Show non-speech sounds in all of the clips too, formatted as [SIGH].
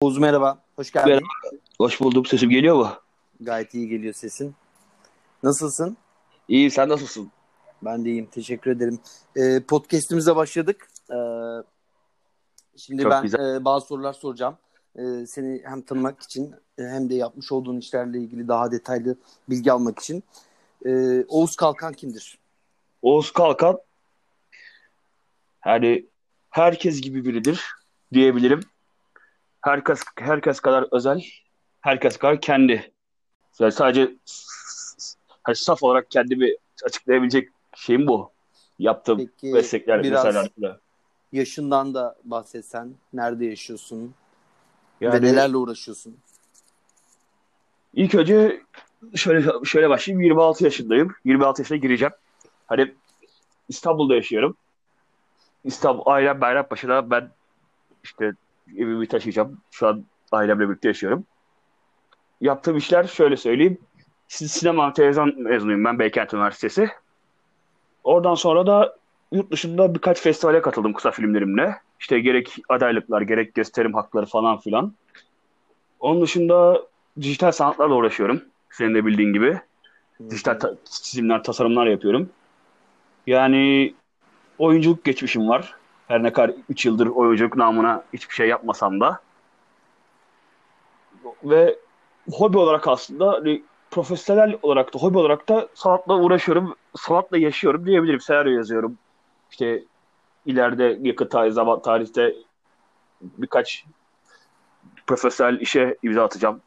Oğuz merhaba, hoş geldin. Merhaba. Hoş buldum. Sesim geliyor mu? Gayet iyi geliyor sesin. Nasılsın? İyiyim. Sen nasılsın? Ben de iyiyim, teşekkür ederim. Ee, podcast'imize başladık. Ee, şimdi Çok ben güzel. e, bazı sorular soracağım. Ee, seni hem tanımak için e, hem de yapmış olduğun işlerle ilgili daha detaylı bilgi almak için. Ee, Oğuz Kalkan kimdir? Oğuz Kalkan yani herkes gibi biridir diyebilirim. Herkes herkes kadar özel, herkes kadar kendi. Yani sadece hani saf olarak kendimi açıklayabilecek şeyim bu. Yaptığım Peki meslekler biraz vesaire. yaşından da bahsetsen. Nerede yaşıyorsun ve Yani nelerle uğraşıyorsun? ilk önce şöyle şöyle başlayayım. 26 yaşındayım. 26 yaşına gireceğim. Hani İstanbul'da yaşıyorum. İstanbul, ailem Bayrampaşa'da. Ben işte evimi taşıyacağım. Şu an ailemle birlikte yaşıyorum. Yaptığım işler şöyle söyleyeyim. Sin- Sinema televizyon mezunuyum ben Beykent Üniversitesi. Oradan sonra da yurt dışında birkaç festivale katıldım kısa filmlerimle. İşte gerek adaylıklar, gerek gösterim hakları falan filan. Onun dışında dijital sanatlarla uğraşıyorum. Senin de bildiğin gibi. Dijital ta- çizimler, tasarımlar yapıyorum. Yani oyunculuk geçmişim var. Her ne kadar 3 yıldır oyunculuk namına hiçbir şey yapmasam da. Ve hobi olarak aslında hani profesyonel olarak da hobi olarak da sanatla uğraşıyorum. Sanatla yaşıyorum diyebilirim. Senaryo yazıyorum. İşte ileride yakın tarih, zaman tarihte birkaç profesyonel işe imza atacağım.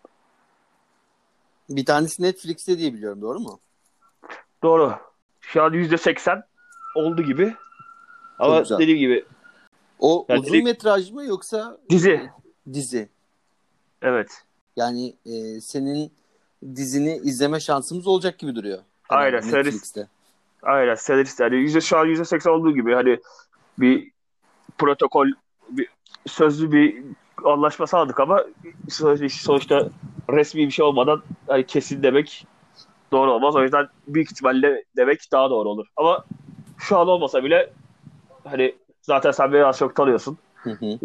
Bir tanesi Netflix'te diye biliyorum, doğru mu? Doğru. Şu an %80 oldu gibi. Ama güzel. dediğim gibi O Yani uzun direkt- metraj mı yoksa dizi. dizi? Evet. Yani e, senin dizini izleme şansımız olacak gibi duruyor. Aynen, Herhalde senarist- Netflix'te. Aynen senarist yani yüzde şu an yüzde seksen olduğu gibi hani bir protokol bir sözlü bir anlaşma sağladık ama sonuçta resmi bir şey olmadan hani kesin demek doğru olmaz. O yüzden büyük ihtimalle demek daha doğru olur. Ama şu an olmasa bile hani zaten sen beni az çok tanıyorsun. Hı hı.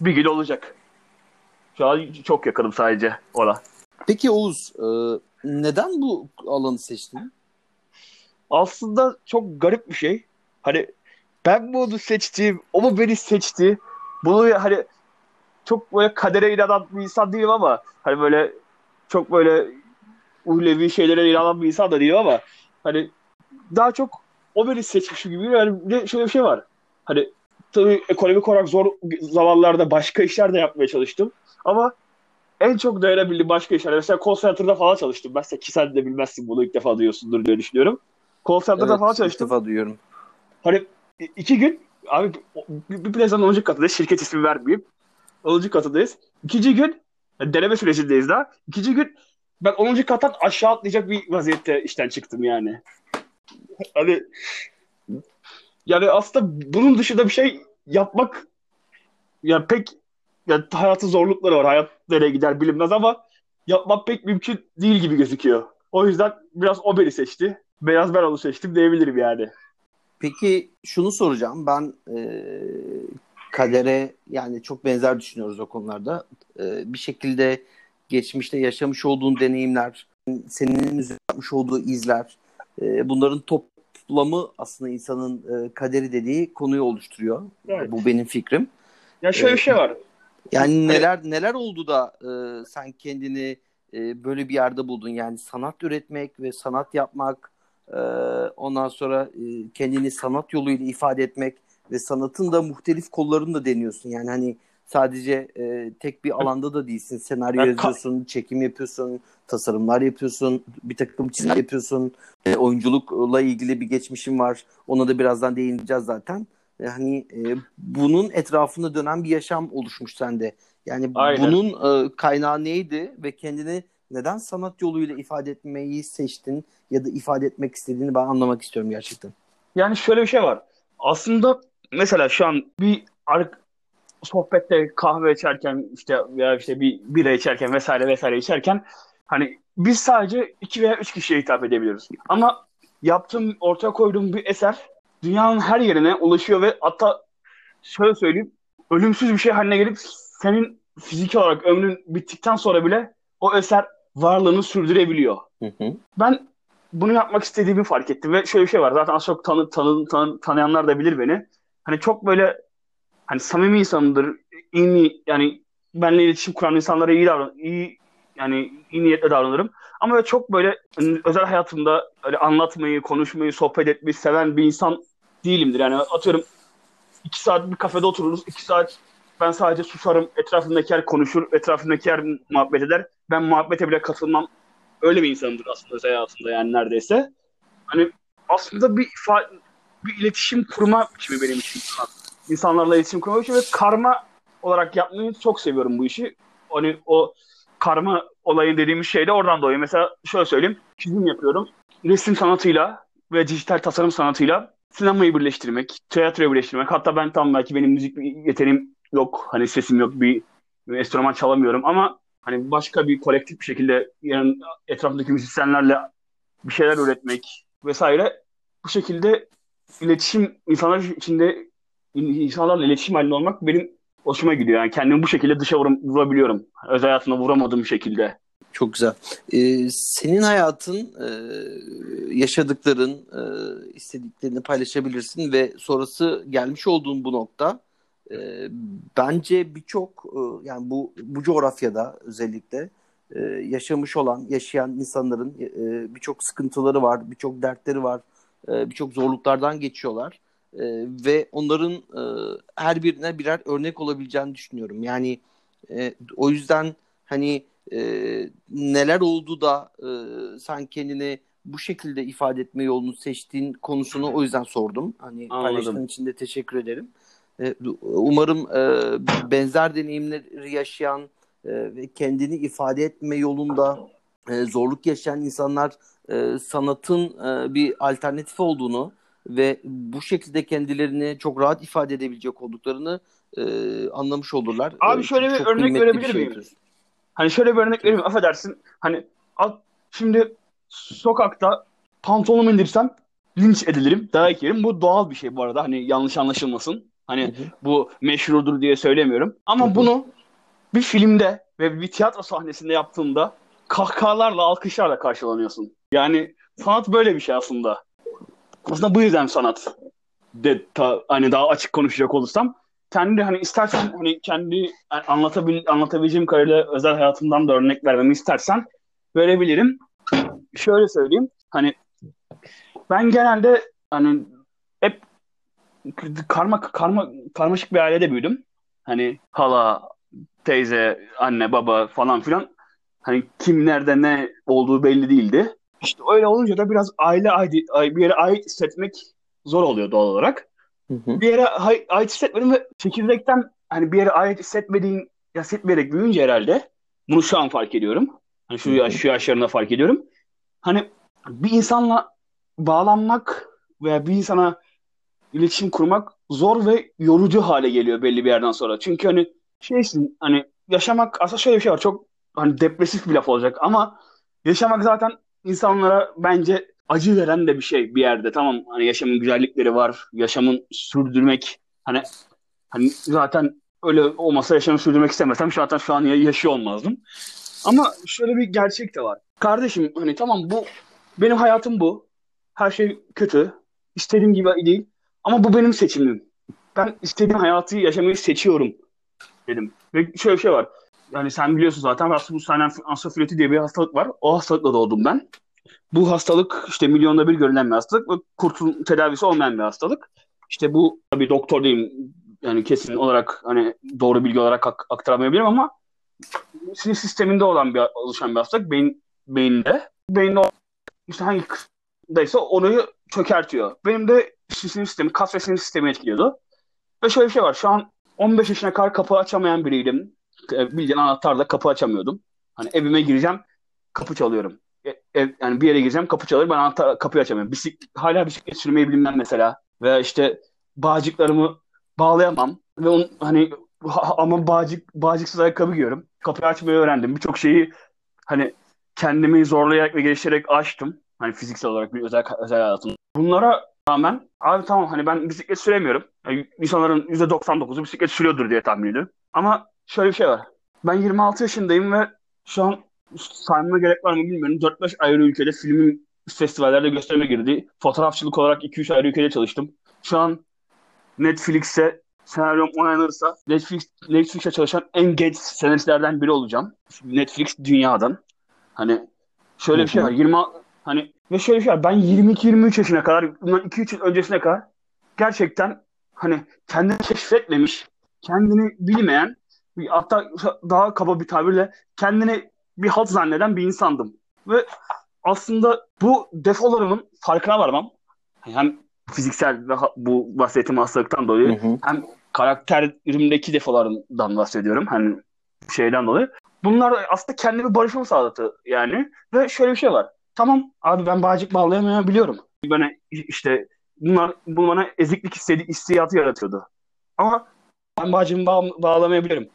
Bir gün olacak. Şu an çok yakınım sadece ona. Peki Oğuz, e, neden bu alanı seçtin? aslında çok garip bir şey. Hani ben mi onu seçtim, o mu beni seçti? Bunu hani çok böyle kadere inanan bir insan değilim ama hani böyle çok böyle uhlevi şeylere inanan bir insan da değilim ama hani daha çok o beni seçmiş gibi. Yani bir de şöyle bir şey var. Hani tabii ekonomik olarak zor zamanlarda başka işler de yapmaya çalıştım. Ama en çok dayanabildiğim başka işler. Mesela call center'da falan çalıştım. Mesela ki sen de bilmezsin bunu ilk defa duyuyorsundur diye düşünüyorum. Call center'da Evet, falan ilk çalıştım. defa duyuyorum. Hani iki gün abi bir, bir plazanın 10. katındayız. Şirket ismi vermeyeyim. 10. katındayız. İkinci gün yani deneme sürecindeyiz daha. İkinci gün ben 10. kattan aşağı atlayacak bir vaziyette işten çıktım yani. Hani yani aslında bunun dışında bir şey yapmak yani pek yani hayatın zorlukları var. Hayat nereye gider bilinmez ama yapmak pek mümkün değil gibi gözüküyor. O yüzden biraz o beni seçti. Beyaz ben onu seçtim diyebilirim yani. Peki şunu soracağım. Ben e, kadere yani çok benzer düşünüyoruz o konularda. E, bir şekilde geçmişte yaşamış olduğun deneyimler, senin üzerine yapmış olduğu izler, e, bunların toplamı aslında insanın e, kaderi dediği konuyu oluşturuyor. Evet. Bu benim fikrim. Ya şöyle bir şey var. Yani neler neler oldu da e, sen kendini e, böyle bir yerde buldun? Yani sanat üretmek ve sanat yapmak, e, ondan sonra e, kendini sanat yoluyla ifade etmek ve sanatın da muhtelif kollarını da deniyorsun. Yani hani sadece e, tek bir alanda da değilsin. Senaryo Ya yazıyorsun, çekim yapıyorsun, tasarımlar yapıyorsun, bir takım çizimler yapıyorsun. E, oyunculukla ilgili bir geçmişin var. Ona da birazdan değineceğiz zaten. E, hani e, bunun etrafında dönen bir yaşam oluşmuş sende. Yani Aynen. bunun e, kaynağı neydi ve kendini neden sanat yoluyla ifade etmeyi seçtin ya da ifade etmek istediğini ben anlamak istiyorum gerçekten. Yani şöyle bir şey var. Aslında mesela şu an bir sohbette kahve içerken işte veya işte bir bira içerken vesaire vesaire içerken hani biz sadece iki veya üç kişiye hitap edebiliyoruz. Ama yaptığım, ortaya koyduğum bir eser dünyanın her yerine ulaşıyor ve hatta şöyle söyleyeyim ölümsüz bir şey haline gelip senin fiziki olarak ömrün bittikten sonra bile o eser varlığını sürdürebiliyor. Hı hı. Ben bunu yapmak istediğimi fark ettim ve şöyle bir şey var. Zaten az çok tanı, tanı, tanı, tanıyanlar da bilir beni. Hani çok böyle hani samimi insanımdır. İyi yani benimle iletişim kuran insanlara iyi davran iyi yani iyi niyetle davranırım. Ama çok böyle hani özel hayatımda öyle anlatmayı, konuşmayı, sohbet etmeyi seven bir insan değilimdir. Yani atıyorum iki saat bir kafede otururuz. iki saat ben sadece susarım. Etrafımdakiler konuşur. Etrafımdakiler muhabbet eder. Ben muhabbete bile katılmam. Öyle bir insanımdır aslında özel hayatımda yani neredeyse. Hani aslında bir bir iletişim kurma biçimi benim için. İnsanlarla iletişim kurma biçimi ve karma olarak yapmayı çok seviyorum bu işi. Hani o karma olayı dediğimiz şey de oradan doğuyor. Mesela şöyle söyleyeyim. Çizim yapıyorum. Resim sanatıyla ve dijital tasarım sanatıyla sinemayı birleştirmek, tiyatroyu birleştirmek. Hatta ben tam belki benim müzik yeteneğim yok. Hani sesim yok. Bir, bir enstrüman çalamıyorum ama hani başka bir kolektif bir şekilde yani etrafındaki müzisyenlerle bir şeyler üretmek vesaire bu şekilde iletişim insanlar içinde insanlarla iletişim halinde olmak benim hoşuma gidiyor. Yani kendimi bu şekilde dışa vurum, vurabiliyorum. Özel hayatımda vuramadığım şekilde. Çok güzel. Ee, senin hayatın, e, yaşadıkların, e, istediklerini paylaşabilirsin ve sonrası gelmiş olduğun bu nokta e, bence birçok e, yani bu bu coğrafyada özellikle e, yaşamış olan, yaşayan insanların e, birçok sıkıntıları var, birçok dertleri var, e, birçok zorluklardan geçiyorlar e, ve onların e, her birine birer örnek olabileceğini düşünüyorum. Yani e, o yüzden hani e, neler oldu da e, sen kendini bu şekilde ifade etme yolunu seçtiğin konusunu o yüzden sordum. Hani paylaştığın için de teşekkür ederim. E, umarım e, benzer deneyimleri yaşayan e, ve kendini ifade etme yolunda e, zorluk yaşayan insanlar e, sanatın e, bir alternatif olduğunu ve bu şekilde kendilerini çok rahat ifade edebilecek olduklarını e, anlamış olurlar. Abi şöyle bir örnek verebilir bir miyim? Hani şöyle bir örnek vereyim. Affedersin. Hani şimdi sokakta pantolonumu indirsem linç edilirim, dayak yerim. Bu doğal bir şey bu arada. Hani yanlış anlaşılmasın. Hani hı hı. bu meşrudur diye söylemiyorum. Ama hı hı. bunu bir filmde ve bir tiyatro sahnesinde yaptığında kahkahalarla, alkışlarla karşılanıyorsun. Yani sanat böyle bir şey aslında. Aslında bu yüzden sanat. De, ta, hani daha açık konuşacak olursam kendi hani istersen hani kendi anlatabil anlatabileceğim kadarıyla özel hayatımdan da örnek vermemi istersen verebilirim. Şöyle söyleyeyim. Hani ben genelde hani hep karma karma karmaşık bir ailede büyüdüm. Hani hala, teyze, anne, baba falan filan hani kim nerede ne olduğu belli değildi. İşte öyle olunca da biraz aile ait, bir yere ait hissetmek zor oluyor doğal olarak. Hı hı. Bir yere ait hissetmedim ve çekirdekten hani bir yere ait hissetmediğin hissetmeyerek büyüyünce herhalde bunu şu an fark ediyorum. Hani şu yaş, şu yaşlarında fark ediyorum. Hani bir insanla bağlanmak veya bir insana iletişim kurmak zor ve yorucu hale geliyor belli bir yerden sonra. Çünkü hani şeysin hani yaşamak aslında şöyle bir şey var çok hani depresif bir laf olacak ama yaşamak zaten insanlara bence acı veren de bir şey bir yerde. Tamam hani yaşamın güzellikleri var. Yaşamın sürdürmek hani hani zaten öyle olmasa yaşamı sürdürmek istemesem zaten şu an yaşıyor olmazdım. Ama şöyle bir gerçek de var. Kardeşim hani tamam bu benim hayatım bu. Her şey kötü. İstediğim gibi değil. Ama bu benim seçimim. Ben istediğim hayatı yaşamayı seçiyorum dedim. Ve şöyle bir şey var. Yani sen biliyorsun zaten Rasmus ansofiloti diye bir hastalık var. O hastalıkla doğdum ben. Bu hastalık işte milyonda bir görülen bir hastalık ve kurtul tedavisi olmayan bir hastalık. İşte bu tabii doktor değilim yani kesin olarak hani doğru bilgi olarak ak- aktaramayabilirim ama sinir sisteminde olan bir oluşan bir hastalık beyin beyinde. Beyinde işte hangi kısımdaysa onu çökertiyor. Benim de sinir sistemi, kas ve sinir sistemi etkiliyordu. Ve şöyle bir şey var. Şu an 15 yaşına kadar kapı açamayan biriydim. E, bildiğin anahtarla kapı açamıyordum. Hani evime gireceğim, kapı çalıyorum. E, ev, yani bir yere gireceğim, kapı çalıyor, ben anahtar, kapıyı açamıyorum. Bisik, hala bisiklet sürmeyi bilmem mesela. Veya işte bağcıklarımı bağlayamam. Ve on, hani ama bağcık, bağcıksız ayakkabı giyiyorum. Kapıyı açmayı öğrendim. Birçok şeyi hani kendimi zorlayarak ve geliştirerek açtım. Hani fiziksel olarak bir özel özel hayatım. Bunlara rağmen abi tamam hani ben bisiklet süremiyorum. Yani insanların %99'u bisiklet sürüyordur diye tahmin ediyorum. Ama şöyle bir şey var. Ben 26 yaşındayım ve şu an saymama gerek var mı bilmiyorum. 4-5 ayrı ülkede filmin festivallerde gösterime girdi. Fotoğrafçılık olarak 2-3 ayrı ülkede çalıştım. Şu an Netflix'e senaryom onaylanırsa Netflix, Netflix'e çalışan en genç senaristlerden biri olacağım. Netflix dünyadan. Hani şöyle bir şey var. 20 hani ve şöyle bir şey var. Ben 22-23 yaşına kadar bundan 2-3 yıl öncesine kadar gerçekten hani kendini keşfetmemiş, kendini bilmeyen hatta daha kaba bir tabirle kendini bir halt zanneden bir insandım. Ve aslında bu defolarımın farkına varmam. Hem fiziksel ve bu bahsettiğim hastalıktan dolayı hı hı. hem karakterimdeki defolarımdan bahsediyorum. Hani şeyden dolayı. Bunlar aslında kendimi barışımı sağladı yani. Ve şöyle bir şey var. Tamam abi ben bağcık bağlayamayabiliyorum. Bana işte bunlar bu bana eziklik istedi, istiyatı yaratıyordu. Ama ben bağcığımı bağ- bağlamayabilirim.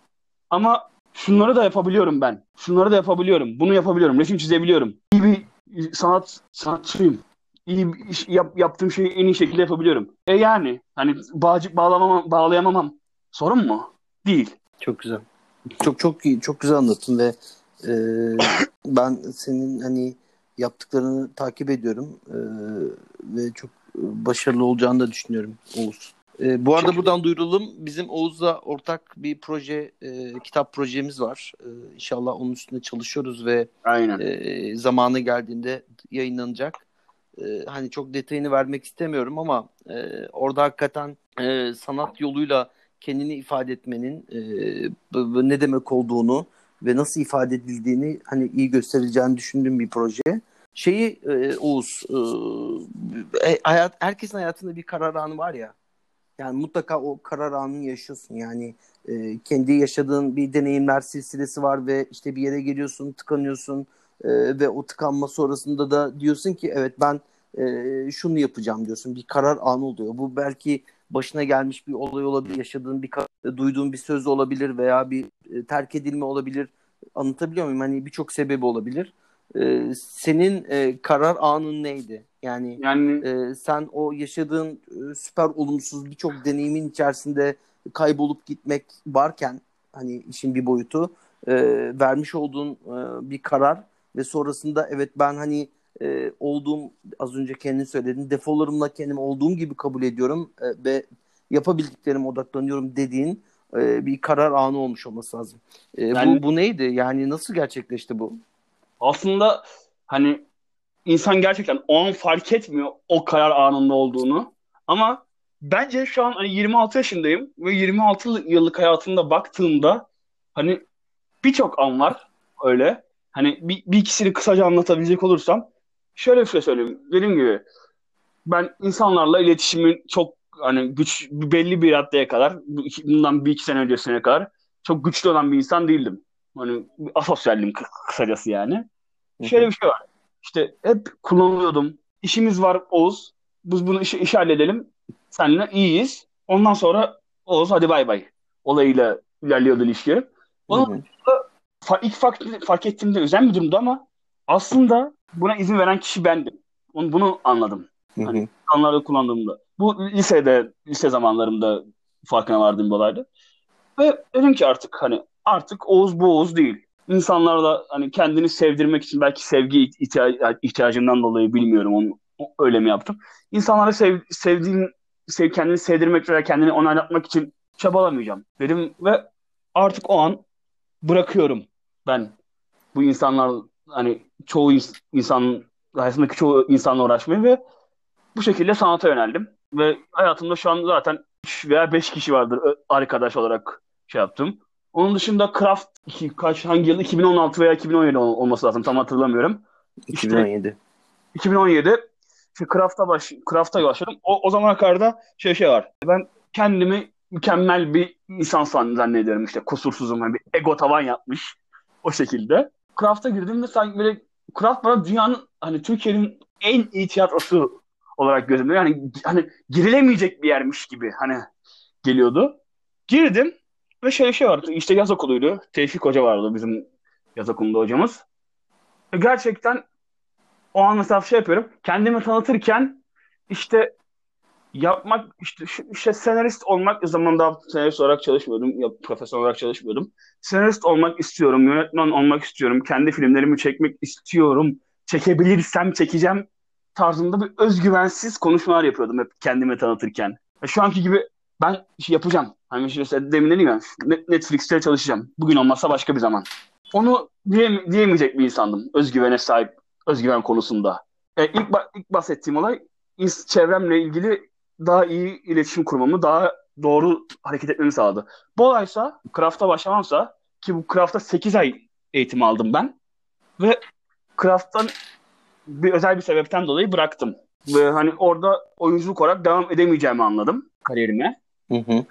Ama şunları da yapabiliyorum ben. Şunları da yapabiliyorum. Bunu yapabiliyorum. Resim çizebiliyorum. İyi bir sanat sanatçıyım. İyi bir iş, yap, yaptığım şeyi en iyi şekilde yapabiliyorum. E yani hani bağcık bağlamamam, bağlayamamam sorun mu? Değil. Çok güzel. Çok çok iyi, çok güzel anlattın ve e, [COUGHS] ben senin hani yaptıklarını takip ediyorum e, ve çok başarılı olacağını da düşünüyorum Oğuz. E, bu arada buradan duyuralım. Bizim Oğuz'la ortak bir proje, e, kitap projemiz var. E, inşallah onun üstünde çalışıyoruz ve Aynen. E, zamanı geldiğinde yayınlanacak. E, hani çok detayını vermek istemiyorum ama e, orada hakikaten e, sanat yoluyla kendini ifade etmenin e, ne demek olduğunu ve nasıl ifade edildiğini hani iyi gösterileceğini düşündüğüm bir proje. Şeyi e, Oğuz, e, hayat herkesin hayatında bir karar anı var ya. Yani mutlaka o karar anını yaşıyorsun. Yani e, kendi yaşadığın bir deneyimler silsilesi var ve işte bir yere geliyorsun, tıkanıyorsun e, ve o tıkanma sonrasında da diyorsun ki evet ben e, şunu yapacağım diyorsun. Bir karar anı oluyor. Bu belki başına gelmiş bir olay olabilir, yaşadığın bir duyduğun bir söz olabilir veya bir e, terk edilme olabilir. Anlatabiliyor muyum? Hani birçok sebebi olabilir. E, senin e, karar anın neydi? Yani, yani e, sen o yaşadığın e, süper olumsuz birçok deneyimin içerisinde kaybolup gitmek varken hani işin bir boyutu e, vermiş olduğun e, bir karar ve sonrasında evet ben hani e, olduğum az önce kendin söyledin defolarımla kendimi olduğum gibi kabul ediyorum e, ve yapabildiklerime odaklanıyorum dediğin e, bir karar anı olmuş olması lazım. E, yani, bu, bu neydi? Yani nasıl gerçekleşti bu? Aslında hani insan gerçekten o an fark etmiyor o karar anında olduğunu. Ama bence şu an hani 26 yaşındayım ve 26 yıllık hayatımda baktığımda hani birçok an var öyle. Hani bir, bir ikisini kısaca anlatabilecek olursam şöyle bir şey söyleyeyim. Dediğim gibi ben insanlarla iletişimin çok hani güç belli bir raddeye kadar bundan bir iki sene öncesine kadar çok güçlü olan bir insan değildim. Hani asosyaldim kısacası yani. Şöyle bir şey var. İşte hep kullanılıyordum. İşimiz var Oğuz. Biz bunu işi, işi halledelim. Seninle iyiyiz. Ondan sonra Oğuz hadi bay bay. Olayıyla ilerliyordu ilişki. Onun ilk fark, fark ettiğimde özel bir durumdu ama aslında buna izin veren kişi bendim. Onu, bunu anladım. Hani anlarda kullandığımda. Bu lisede, lise zamanlarımda farkına vardığım bir olaydı. Ve dedim ki artık hani artık Oğuz bu Oğuz değil insanlarla hani kendini sevdirmek için belki sevgi ihtiya- ihtiyacından dolayı bilmiyorum onu öyle mi yaptım. İnsanlara sev, sevdiğim sev, kendini sevdirmek veya kendini onaylatmak için çabalamayacağım dedim ve artık o an bırakıyorum ben bu insanlar hani çoğu ins- insan hayatındaki çoğu insanla uğraşmayı ve bu şekilde sanata yöneldim. Ve hayatımda şu an zaten 3 veya 5 kişi vardır arkadaş olarak şey yaptım. Onun dışında Craft [LAUGHS] kaç hangi yıl 2016 veya 2017 olması lazım tam hatırlamıyorum. 2017. İşte, 2017 işte Craft'a baş Craft'a başladım. O, o zamana kadar da şey şey var. Ben kendimi mükemmel bir insan zannediyorum işte kusursuzum yani bir ego tavan yapmış o şekilde. Craft'a girdim ve sanki böyle Craft bana dünyanın hani Türkiye'nin en iyi tiyatrosu olarak gözümde yani hani girilemeyecek bir yermiş gibi hani geliyordu. Girdim ve şey şey vardı. İşte yaz okuluydu. Tevfik Hoca vardı bizim yaz okulunda hocamız. Ve gerçekten o an mesela şey yapıyorum. Kendimi tanıtırken işte yapmak işte, işte senarist olmak zamanında senarist olarak çalışmıyordum. Ya, profesör olarak çalışmıyordum. Senarist olmak istiyorum. Yönetmen olmak istiyorum. Kendi filmlerimi çekmek istiyorum. Çekebilirsem çekeceğim tarzında bir özgüvensiz konuşmalar yapıyordum hep kendime tanıtırken. Şu anki gibi ben şey yapacağım. Hani işte demin dedim ya Netflix'te çalışacağım. Bugün olmazsa başka bir zaman. Onu diye, diyemeyecek bir insandım. Özgüvene sahip, özgüven konusunda. E, ilk, ilk bahsettiğim olay çevremle ilgili daha iyi iletişim kurmamı, daha doğru hareket etmemi sağladı. Bu olaysa, craft'a başlamamsa ki bu craft'ta 8 ay eğitim aldım ben ve craft'tan bir özel bir sebepten dolayı bıraktım. Ve hani orada oyunculuk olarak devam edemeyeceğimi anladım kariyerime. Hı hı.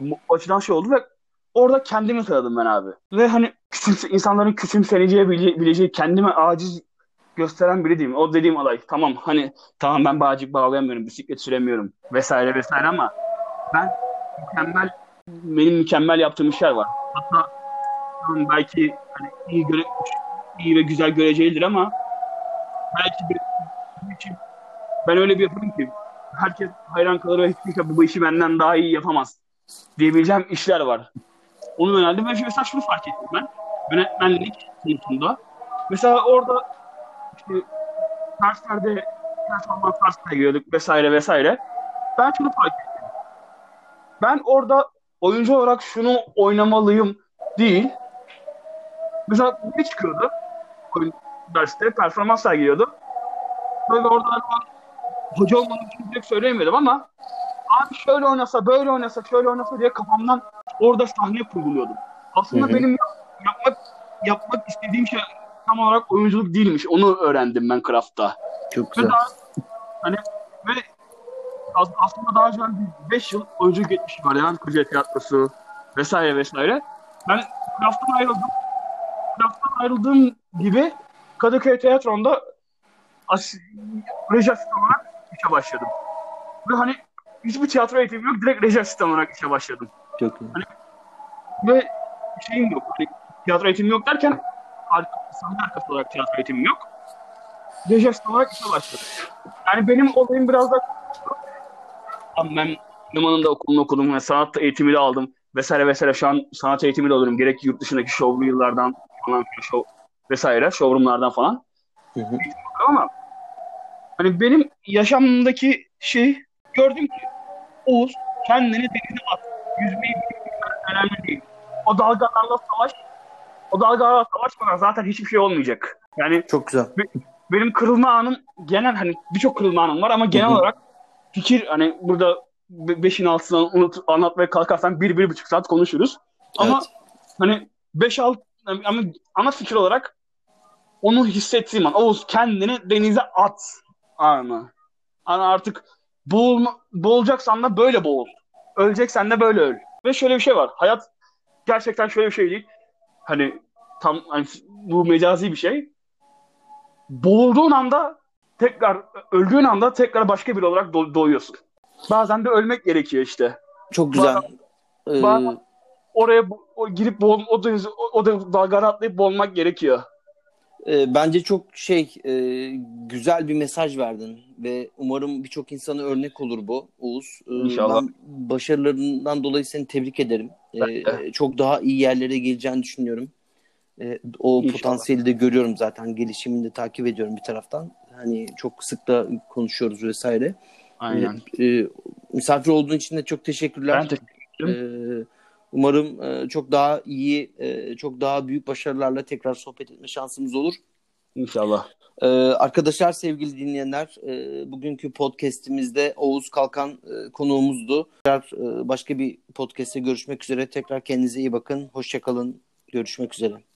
Bu açıdan şey oldu ve orada kendimi tanıdım ben abi. Ve hani küçümse, insanların küçümseneceği bileceği kendime aciz gösteren biri değilim. O dediğim olay tamam hani tamam ben bağcık bağlayamıyorum, bisiklet süremiyorum vesaire vesaire ama ben mükemmel benim mükemmel yaptığım işler var. Hatta belki hani iyi, göre, iyi ve güzel göreceğidir ama belki bir için ben öyle bir yaparım ki herkes hayran kalır ve hiç kimse bu işi benden daha iyi yapamaz diyebileceğim işler var. Onu yöneldim ve mesela şunu fark ettim ben. Yönetmenlik konusunda. Mesela orada işte derslerde performans dersine giriyorduk vesaire vesaire. Ben şunu fark ettim. Ben orada oyuncu olarak şunu oynamalıyım değil. Mesela ne çıkıyordu? Oyun derste performans sergiliyordu. Böyle orada hoca olmanın için direkt söyleyemiyordum ama abi şöyle oynasa, böyle oynasa, şöyle oynasa diye kafamdan orada sahne kurguluyordum. Aslında Hı-hı. benim yapmak yapmak istediğim şey tam olarak oyunculuk değilmiş. Onu öğrendim ben Craft'ta. Çok güzel. Ve daha, hani ve aslında daha önce 5 yıl oyunculuk etmişim var. Yani Kuzey Tiyatrosu vesaire vesaire. Ben Craft'tan ayrıldım. Craft'tan ayrıldığım gibi Kadıköy Tiyatro'nda reji olarak işe başladım. Ve hani hiçbir tiyatro eğitimim yok. Direkt reji olarak işe başladım. Çok iyi. Hani, ve şeyim yok. Hani, tiyatro eğitimim yok derken sahne arkası olarak tiyatro eğitimim yok. Reji olarak işe başladım. Yani benim olayım biraz da ben Liman'ın da okulunu okudum ve sanat eğitimi de aldım vesaire vesaire. Şu an sanat eğitimi de alıyorum. Gerek yurt dışındaki şovlu yıllardan falan şov vesaire, showroomlardan falan. Hı hı. Ama hani benim yaşamımdaki şey gördüm ki Oğuz kendini denize at. Yüzmeyi önemli değil. O dalgalarla savaş o dalgalarla savaşmadan zaten hiçbir şey olmayacak. Yani çok güzel. benim kırılma anım genel hani birçok kırılma anım var ama genel Hı-hı. olarak fikir hani burada beşin altısından unut, anlatmaya kalkarsan bir, bir buçuk saat konuşuruz. Ama evet. hani beş alt ama ana fikir olarak onu hissettiğim an Oğuz kendini denize at anı. Hani artık boğulma, boğulacaksan da böyle boğul. Öleceksen de böyle öl. Ve şöyle bir şey var. Hayat gerçekten şöyle bir şey değil. Hani tam hani bu mecazi bir şey. Boğulduğun anda tekrar öldüğün anda tekrar başka biri olarak do- doğuyorsun. Bazen de ölmek gerekiyor işte. Çok güzel. Bazen, ee... oraya o, girip boğul, o, deniz, o, o dalgaları atlayıp boğulmak gerekiyor. E, bence çok şey e, güzel bir mesaj verdin ve umarım birçok insana örnek olur bu Oğuz. E, İnşallah. Ben başarılarından dolayı seni tebrik ederim. E, çok daha iyi yerlere geleceğini düşünüyorum. E, o İnşallah. potansiyeli de görüyorum zaten. Gelişimini de takip ediyorum bir taraftan. Hani çok sık da konuşuyoruz vesaire. Aynen. E, e, misafir olduğun için de çok teşekkürler. Ben teşekkür ederim. E, Umarım e, çok daha iyi, e, çok daha büyük başarılarla tekrar sohbet etme şansımız olur. İnşallah. Ee, arkadaşlar, sevgili dinleyenler, e, bugünkü podcast'imizde Oğuz Kalkan e, konuğumuzdu. Tekrar e, başka bir podcast'te görüşmek üzere. Tekrar kendinize iyi bakın. Hoşçakalın. Görüşmek üzere.